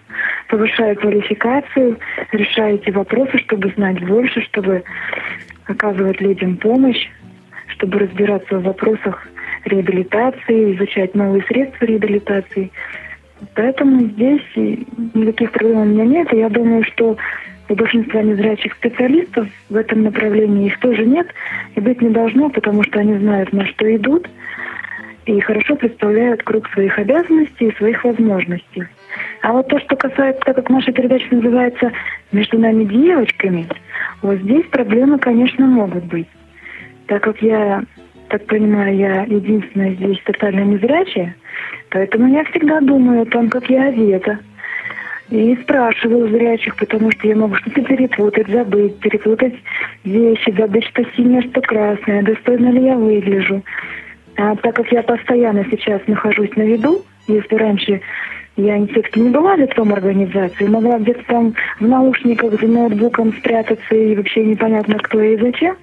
Speaker 2: повышаю квалификацию, решаю эти вопросы, чтобы знать больше, чтобы оказывать людям помощь, чтобы разбираться в вопросах реабилитации, изучать новые средства реабилитации. Поэтому здесь никаких проблем у меня нет. И я думаю, что у большинства незрячих специалистов в этом направлении их тоже нет и быть не должно, потому что они знают, на что идут и хорошо представляют круг своих обязанностей и своих возможностей. А вот то, что касается, так как наша передача называется «Между нами девочками», вот здесь проблемы, конечно, могут быть. Так как я, так понимаю, я единственная здесь тотально незрячая, поэтому я всегда думаю о том, как я одета. И спрашиваю зрячих, потому что я могу что-то перепутать, забыть, перепутать вещи, забыть, что синее, что красное, достойно ли я выгляжу. А так как я постоянно сейчас нахожусь на виду, если раньше я все-таки не была лицом организации, могла где-то там в наушниках за ноутбуком спрятаться и вообще непонятно кто и зачем.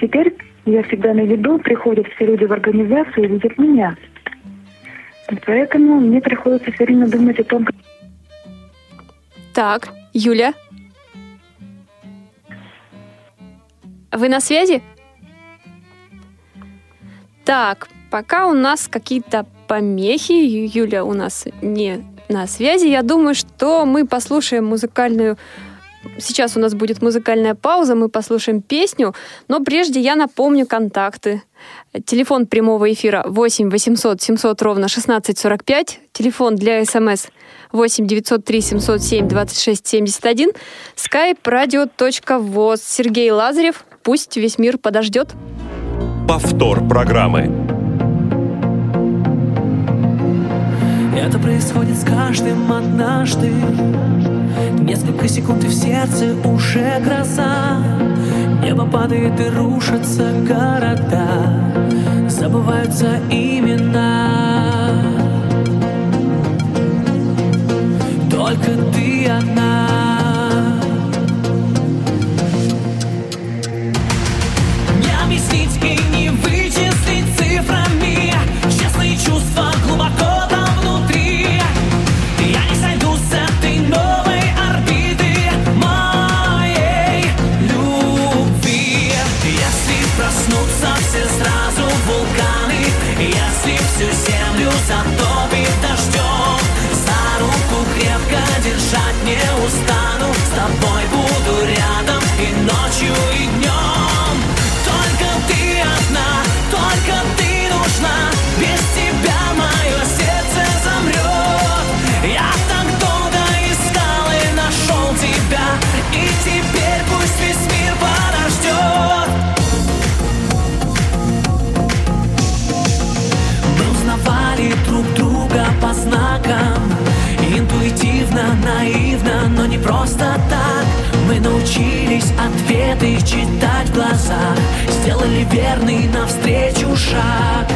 Speaker 2: Теперь я всегда на виду, приходят все люди в организацию и видят меня. Поэтому мне приходится все время думать о том, как...
Speaker 1: Так, Юля? Вы на связи? Так, пока у нас какие-то помехи, Юля у нас не на связи. Я думаю, что мы послушаем музыкальную Сейчас у нас будет музыкальная пауза, мы послушаем песню, но прежде я напомню контакты. Телефон прямого эфира 8 800 700 ровно 1645, телефон для смс 8 903 707 26 71, skype radio.voz. Сергей Лазарев, пусть весь мир подождет.
Speaker 5: Повтор программы.
Speaker 6: Это происходит с каждым однажды. Несколько секунд и в сердце уже гроза. Небо падает и рушатся города. Забываются имена. Только ты одна научились ответы читать в глазах. Сделали верный навстречу шаг.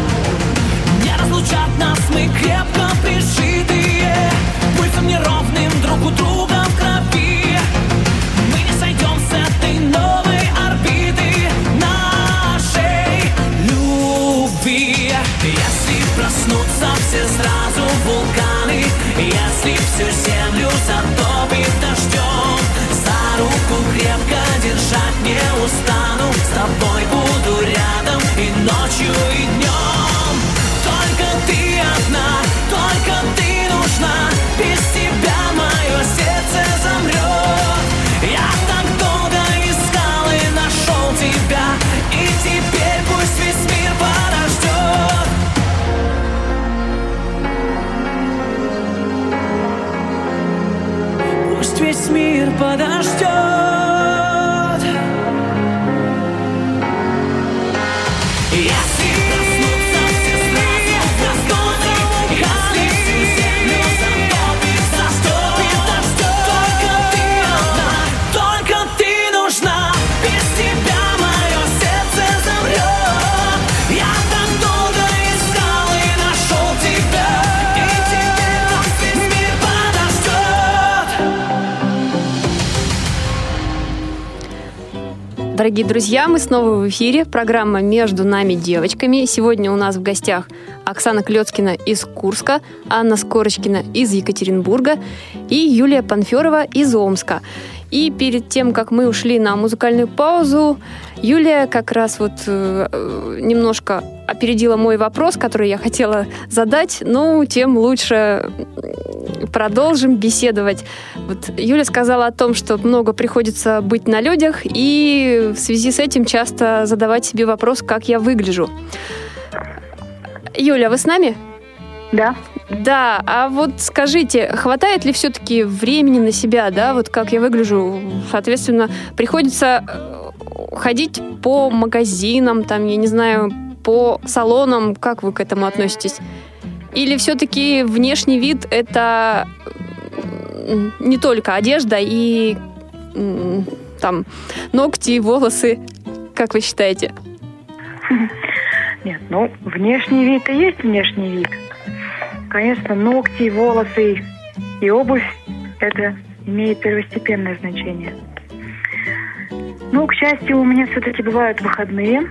Speaker 6: Не разлучат нас, мы крепко пришитые. Пульсом неровным друг у друга в крови. Мы не сойдем с этой новой орбиты Нашей любви. Если проснутся все сразу вулканы Если всю землю ночью, и днем Только ты одна, только ты нужна. Без тебя мое сердце замрет Я так долго искал и нашел тебя. И теперь пусть весь мир подождет Пусть весь мир подождет
Speaker 1: Дорогие друзья, мы снова в эфире. Программа «Между нами девочками». Сегодня у нас в гостях Оксана Клецкина из Курска, Анна Скорочкина из Екатеринбурга и Юлия Панферова из Омска. И перед тем, как мы ушли на музыкальную паузу, Юлия как раз вот э, э, немножко опередила мой вопрос, который я хотела задать, ну, тем лучше продолжим беседовать. Вот Юля сказала о том, что много приходится быть на людях, и в связи с этим часто задавать себе вопрос, как я выгляжу. Юля, вы с нами?
Speaker 2: Да.
Speaker 1: Да, а вот скажите, хватает ли все-таки времени на себя, да, вот как я выгляжу? Соответственно, приходится э, ходить по магазинам, там, я не знаю, по салонам, как вы к этому относитесь? Или все-таки внешний вид это не только одежда и там ногти, волосы, как вы считаете?
Speaker 2: Нет, ну, внешний вид и есть внешний вид. Конечно, ногти, волосы и обувь – это имеет первостепенное значение. Ну, к счастью, у меня все-таки бывают выходные,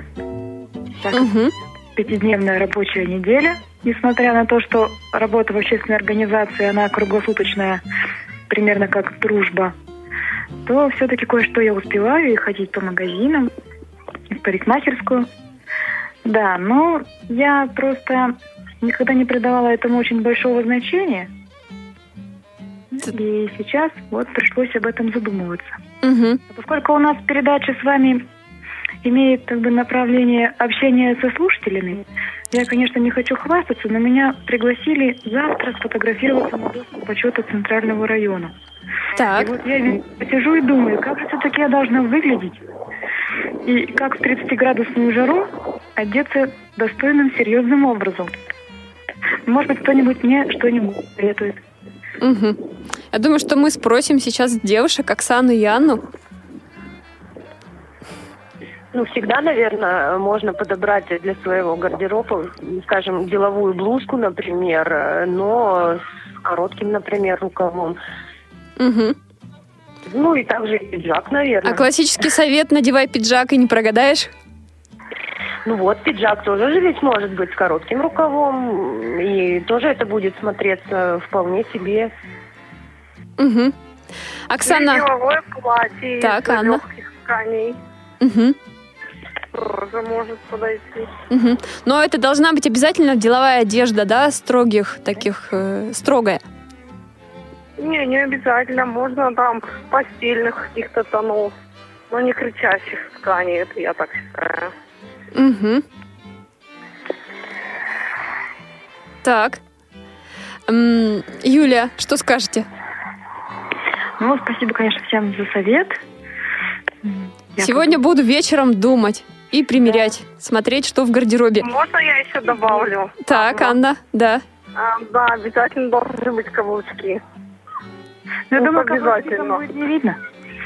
Speaker 2: так
Speaker 1: Мгм.
Speaker 2: пятидневная рабочая неделя, несмотря на то, что работа в общественной организации, она круглосуточная, примерно как дружба, то все-таки кое-что я успеваю и ходить по магазинам, в парикмахерскую. Да, но я просто никогда не придавала этому очень большого значения. И сейчас вот пришлось об этом задумываться.
Speaker 1: Мгм.
Speaker 2: Поскольку у нас передача с вами имеет как бы направление общения со слушателями, я, конечно, не хочу хвастаться, но меня пригласили завтра сфотографироваться на доску почета Центрального района.
Speaker 1: Так.
Speaker 2: И вот я сижу и думаю, как же все-таки я должна выглядеть, и как в 30-градусную жару одеться достойным, серьезным образом. Может быть, кто-нибудь мне что-нибудь советует.
Speaker 1: Мгм. Я думаю, что мы спросим сейчас девушек Оксану и Анну.
Speaker 4: Ну, всегда, наверное, можно подобрать для своего гардероба, скажем, деловую блузку, например, но с коротким, например, рукавом.
Speaker 1: Угу.
Speaker 4: Ну и также и пиджак, наверное.
Speaker 1: А классический совет надевай пиджак и не прогадаешь?
Speaker 4: Ну вот, пиджак тоже же ведь может быть с коротким рукавом, и тоже это будет смотреться вполне себе.
Speaker 1: Угу. Оксана.
Speaker 3: Или деловое платье
Speaker 1: так,
Speaker 3: из
Speaker 1: Анна.
Speaker 3: легких тканей.
Speaker 1: Угу.
Speaker 3: Тоже может подойти.
Speaker 1: Угу. Но это должна быть обязательно деловая одежда, да, строгих таких, э, строгая.
Speaker 3: Не, не обязательно. Можно там постельных каких-то тонов, но не кричащих тканей, это я так считаю.
Speaker 1: Угу. Так. М, Юлия, что скажете?
Speaker 2: Ну, спасибо, конечно, всем за совет. М, я
Speaker 1: Сегодня буду вечером думать и примерять, смотреть, что в гардеробе.
Speaker 3: Можно я еще добавлю?
Speaker 1: Так, Анна, да.
Speaker 3: А, да, обязательно должны быть каблучки.
Speaker 2: Я
Speaker 3: Ну,
Speaker 2: думаю,
Speaker 3: обязательно.
Speaker 2: будет не видно.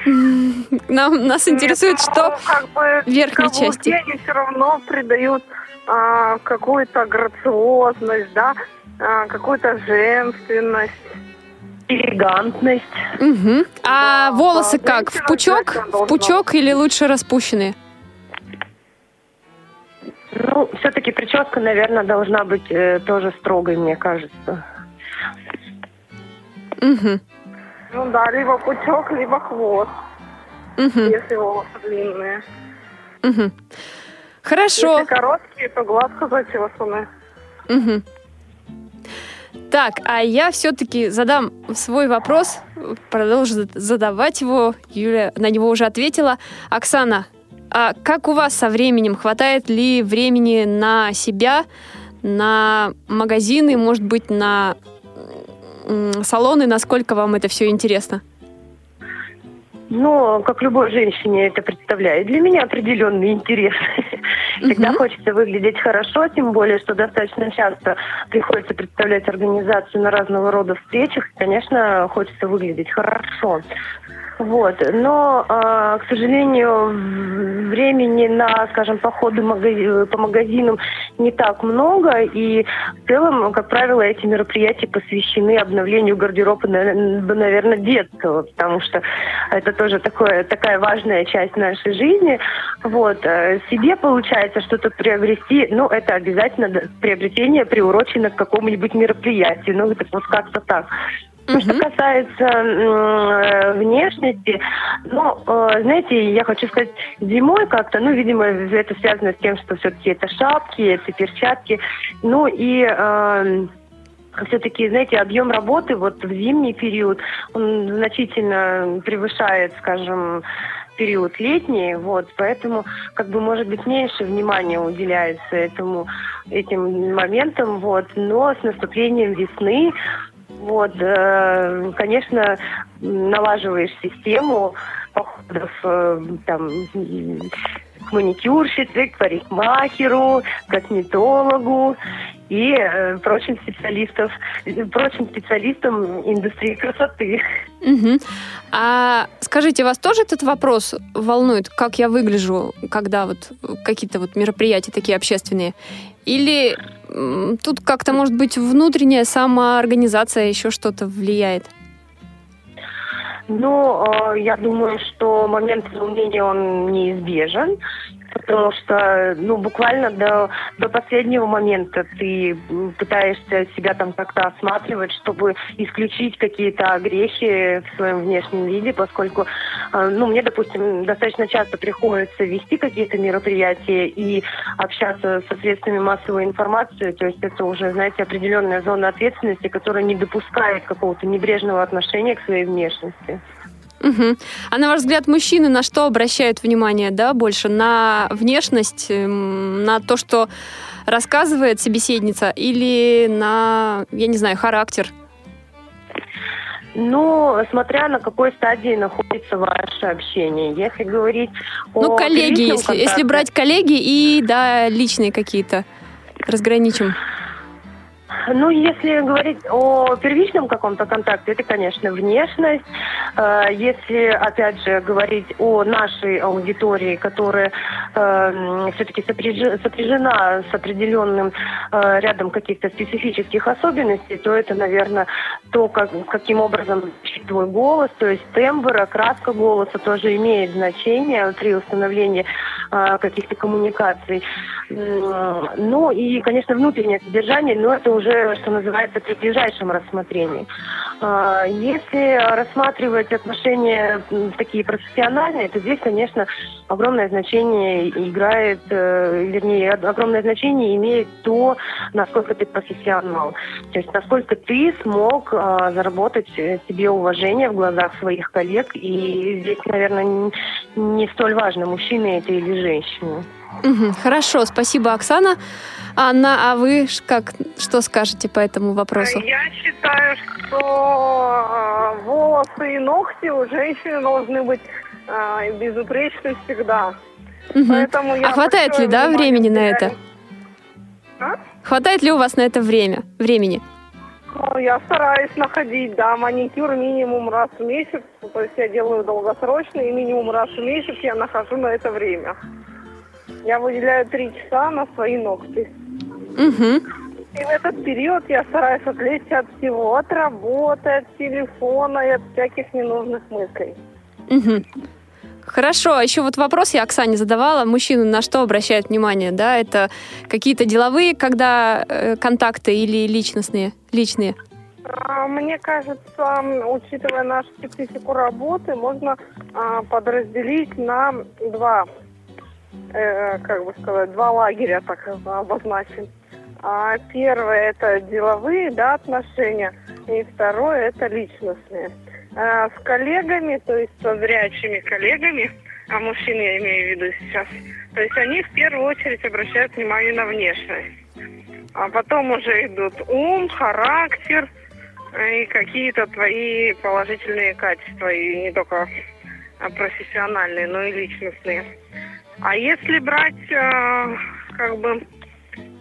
Speaker 1: Нам, нас интересует,
Speaker 3: Нет,
Speaker 1: что
Speaker 3: ну, как бы
Speaker 1: в верхней части.
Speaker 3: они все равно придают а, какую-то грациозность, да, а, какую-то женственность.
Speaker 4: Элегантность.
Speaker 1: Мгм. А
Speaker 3: Да,
Speaker 1: волосы
Speaker 3: да,
Speaker 1: как? В пучок? В пучок или лучше распущенные?
Speaker 4: Ну, все-таки прическа, наверное, должна быть э, тоже строгой, мне кажется.
Speaker 1: Угу.
Speaker 3: Ну да, либо пучок, либо хвост,
Speaker 1: Угу.
Speaker 3: если волосы длинные.
Speaker 1: Угу. Хорошо.
Speaker 3: Если короткие, то гладко зачесаны.
Speaker 1: Мгм. Так, а я все-таки задам свой вопрос, продолжу зад- задавать его. Юля на него уже ответила. Оксана, а как у вас со временем? Хватает ли времени на себя, на магазины, может быть, на салоны? Насколько вам это все интересно?
Speaker 4: Ну, как любой женщине это представляет для меня определенный интерес. Всегда хочется выглядеть хорошо, тем более, что достаточно часто приходится представлять организацию на разного рода встречах. Конечно, хочется выглядеть хорошо. Вот. Но, а, к сожалению, времени на, скажем, походы по магазинам не так много. И в целом, как правило, эти мероприятия посвящены обновлению гардероба, наверное, детского, потому что это тоже такое, такая важная часть нашей жизни. Вот. э, Себе, получается, что-то приобрести, ну, это обязательно приобретение приурочено к какому-нибудь мероприятию. Ну, это вот как-то так. Ну, Что касается э, внешности, ну, э, знаете, я хочу сказать, зимой как-то, ну, видимо, это связано с тем, что все-таки это шапки, это перчатки, ну и все-таки, знаете, объем работы вот в зимний период, он значительно превышает, скажем, период летний, вот, поэтому, как бы, может быть, меньше внимания уделяется этому, этим моментам, вот, но с наступлением весны вот, э, конечно, налаживаешь систему походов э, там, к маникюрщице, к парикмахеру, к косметологу и э, прочим специалистов, прочим специалистам индустрии красоты.
Speaker 1: Мгм. А скажите, вас тоже этот вопрос волнует, как я выгляжу, когда вот какие-то вот мероприятия такие общественные? Или м, тут как-то, может быть, внутренняя самоорганизация еще что-то влияет?
Speaker 4: Ну, э, я думаю, что момент волнения, он неизбежен, потому что, ну, буквально до, до последнего момента ты пытаешься себя там как-то осматривать, чтобы исключить какие-то огрехи в своем внешнем виде, поскольку, э, ну, мне, допустим, достаточно часто приходится вести какие-то мероприятия и общаться со средствами массовой информации, то есть это уже, знаете, определенная зона ответственности, которая не допускает какого-то небрежного отношения к своей внешности.
Speaker 1: Мгм. А на ваш взгляд, мужчины на что обращают внимание, да, больше? На внешность, эм, на то, что рассказывает собеседница, или на, я не знаю, характер?
Speaker 4: Ну, смотря на какой стадии находится ваше общение. Если говорить о
Speaker 1: ну, коллеги, если, если
Speaker 4: контакте-
Speaker 1: брать коллеги и, да, личные какие-то, разграничим.
Speaker 4: Ну, если говорить о первичном каком-то контакте, это, конечно, внешность. Э, если, опять же, говорить о нашей аудитории, которая э, все-таки сопряжена с определенным э, рядом каких-то специфических особенностей, то это, наверное, то, как, каким образом твой голос, то есть тембр, окраска голоса тоже имеет значение при установлении каких-то коммуникаций. Ну и, конечно, внутреннее содержание, но это уже, что называется, при ближайшем рассмотрении. А, если рассматривать отношения такие профессиональные, то здесь, конечно, огромное значение играет, э, вернее, огромное значение имеет то, насколько ты профессионал. То есть насколько ты смог заработать себе уважение в глазах своих коллег. И здесь, наверное, не столь важно, мужчина это или женщина.
Speaker 1: Угу, хорошо, спасибо, Оксана. Анна, а вы как, что скажете по этому вопросу?
Speaker 3: Я считаю, что э, волосы и ногти у женщины должны быть э, безупречны всегда.
Speaker 1: Угу. Поэтому я а хватает ли, да, времени на это? А? Хватает ли у вас на это время, времени?
Speaker 3: Ну, я стараюсь находить, да, маникюр минимум раз в месяц. То есть я делаю долгосрочный, и минимум раз в месяц я нахожу на это время. Я выделяю три часа на свои ногти.
Speaker 1: Угу.
Speaker 3: И в этот период я стараюсь отвлечься от всего, от работы, от телефона и от всяких ненужных мыслей.
Speaker 1: Угу. Хорошо, а еще вот вопрос я Оксане задавала. Мужчины на что обращают внимание? Да, это какие-то деловые, когда э, контакты или личностные, личные?
Speaker 3: А, мне кажется, учитывая нашу специфику работы, можно а, подразделить на два э, как бы сказать, два лагеря так обозначим. А первое это деловые да, отношения, и второе это личностные. А с коллегами, то есть со зрячими коллегами, а мужчин я имею в виду сейчас, то есть они в первую очередь обращают внимание на внешность. А потом уже идут ум, характер и какие-то твои положительные качества, и не только профессиональные, но и личностные. А если брать э, как бы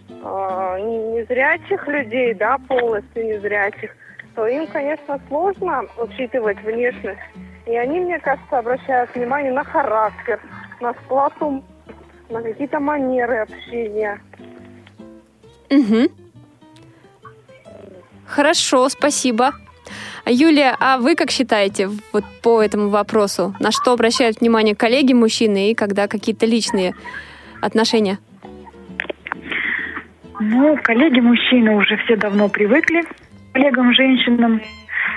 Speaker 3: э, незрячих людей, да, полностью незрячих, то им, конечно, сложно учитывать внешность. И они, мне кажется, обращают внимание на характер, на склад на какие-то манеры общения.
Speaker 1: Угу. Хорошо, спасибо. Юлия, а вы как считаете вот по этому вопросу? На что обращают внимание коллеги мужчины и когда какие-то личные отношения?
Speaker 2: Ну, коллеги мужчины уже все давно привыкли к коллегам женщинам.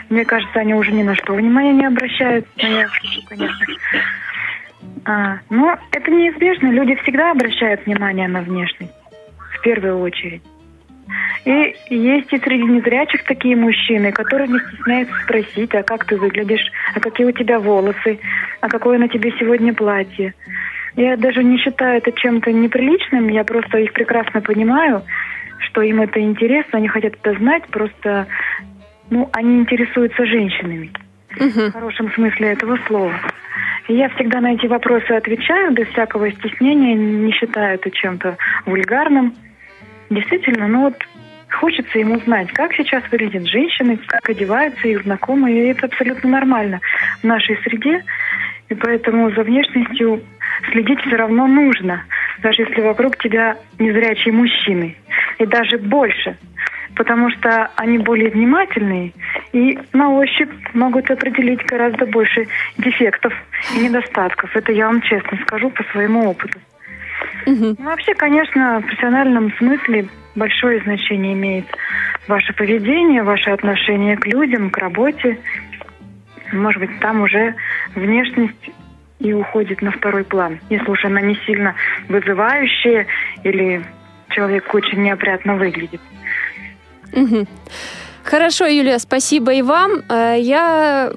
Speaker 2: Мне кажется, они уже ни на что внимания не обращают. Конечно. А, но это неизбежно. Люди всегда обращают внимание на внешность. В первую очередь. И есть и среди незрячих такие мужчины, которые не стесняются спросить, а как ты выглядишь, а какие у тебя волосы, а какое на тебе сегодня платье. Я даже не считаю это чем-то неприличным, я просто их прекрасно понимаю, что им это интересно, они хотят это знать, просто ну, они интересуются женщинами.
Speaker 1: Угу.
Speaker 2: В хорошем смысле этого слова. И я всегда на эти вопросы отвечаю без всякого стеснения, не считаю это чем-то вульгарным. Действительно, ну вот Хочется ему знать, как сейчас выглядят женщины, как одеваются их знакомые. И это абсолютно нормально в нашей среде. И поэтому за внешностью следить все равно нужно, даже если вокруг тебя незрячие мужчины. И даже больше, потому что они более внимательные и на ощупь могут определить гораздо больше дефектов и недостатков. Это я вам честно скажу по своему опыту.
Speaker 1: Угу.
Speaker 2: Ну, вообще, конечно, в профессиональном смысле большое значение имеет ваше поведение, ваше отношение к людям, к работе. Может быть, там уже внешность и уходит на второй план, если уж она не сильно вызывающая или человек очень неопрятно выглядит.
Speaker 1: Угу. Хорошо, Юлия, спасибо и вам. Э, я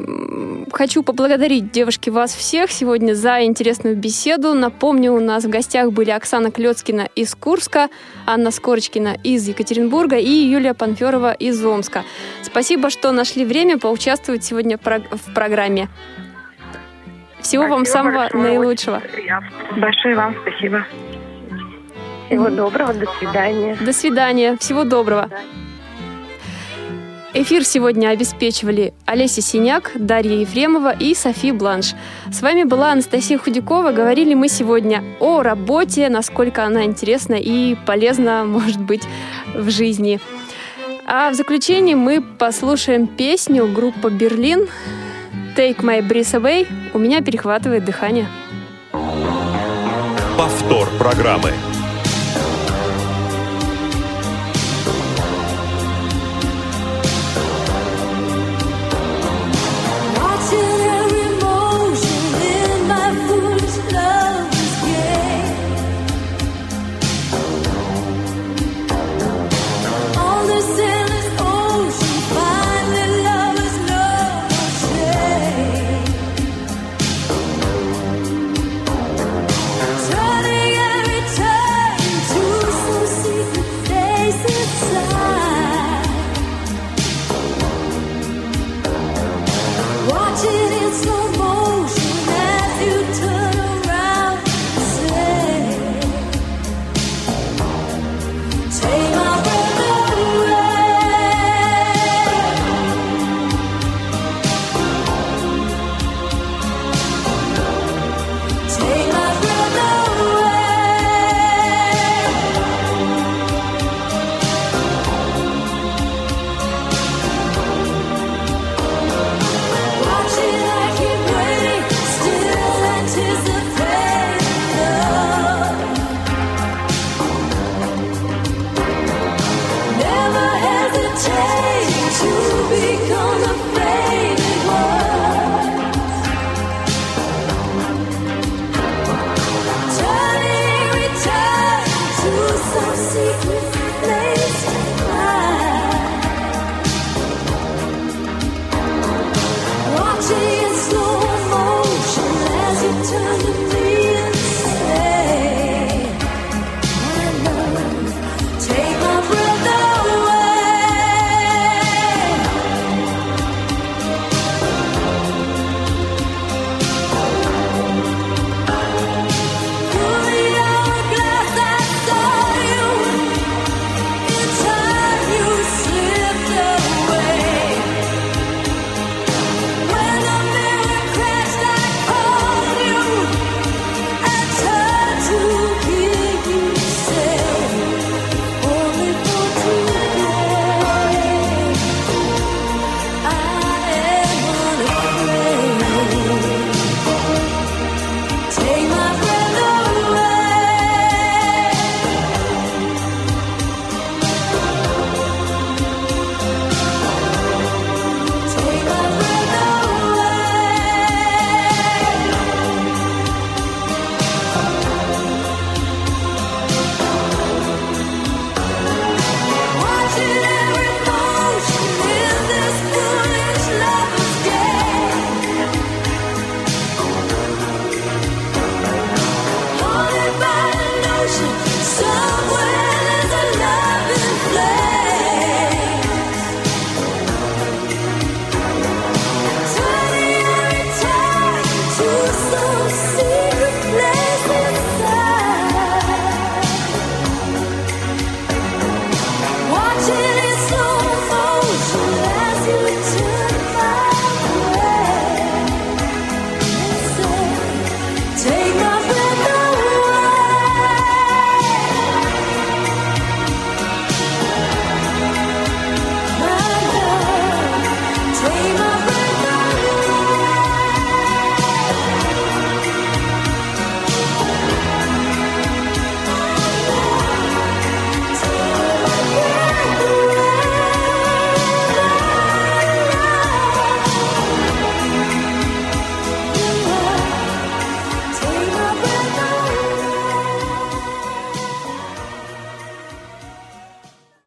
Speaker 1: хочу поблагодарить, девушки, вас всех сегодня за интересную беседу. Напомню, у нас в гостях были Оксана Клецкина из Курска, Анна Скорочкина из Екатеринбурга и Юлия Панферова из Омска. Спасибо, что нашли время поучаствовать сегодня в программе. Всего спасибо вам самого большое, наилучшего.
Speaker 2: Большое вам спасибо.
Speaker 4: Всего доброго, до свидания.
Speaker 1: До свидания, всего доброго. Эфир сегодня обеспечивали Олеся Синяк, Дарья Ефремова и Софи Бланш. С вами была Анастасия Худякова. Говорили мы сегодня о работе, насколько она интересна и полезна, может быть, в жизни. А в заключении мы послушаем песню группы «Берлин» «Take my breath away». У меня перехватывает дыхание.
Speaker 5: Повтор программы.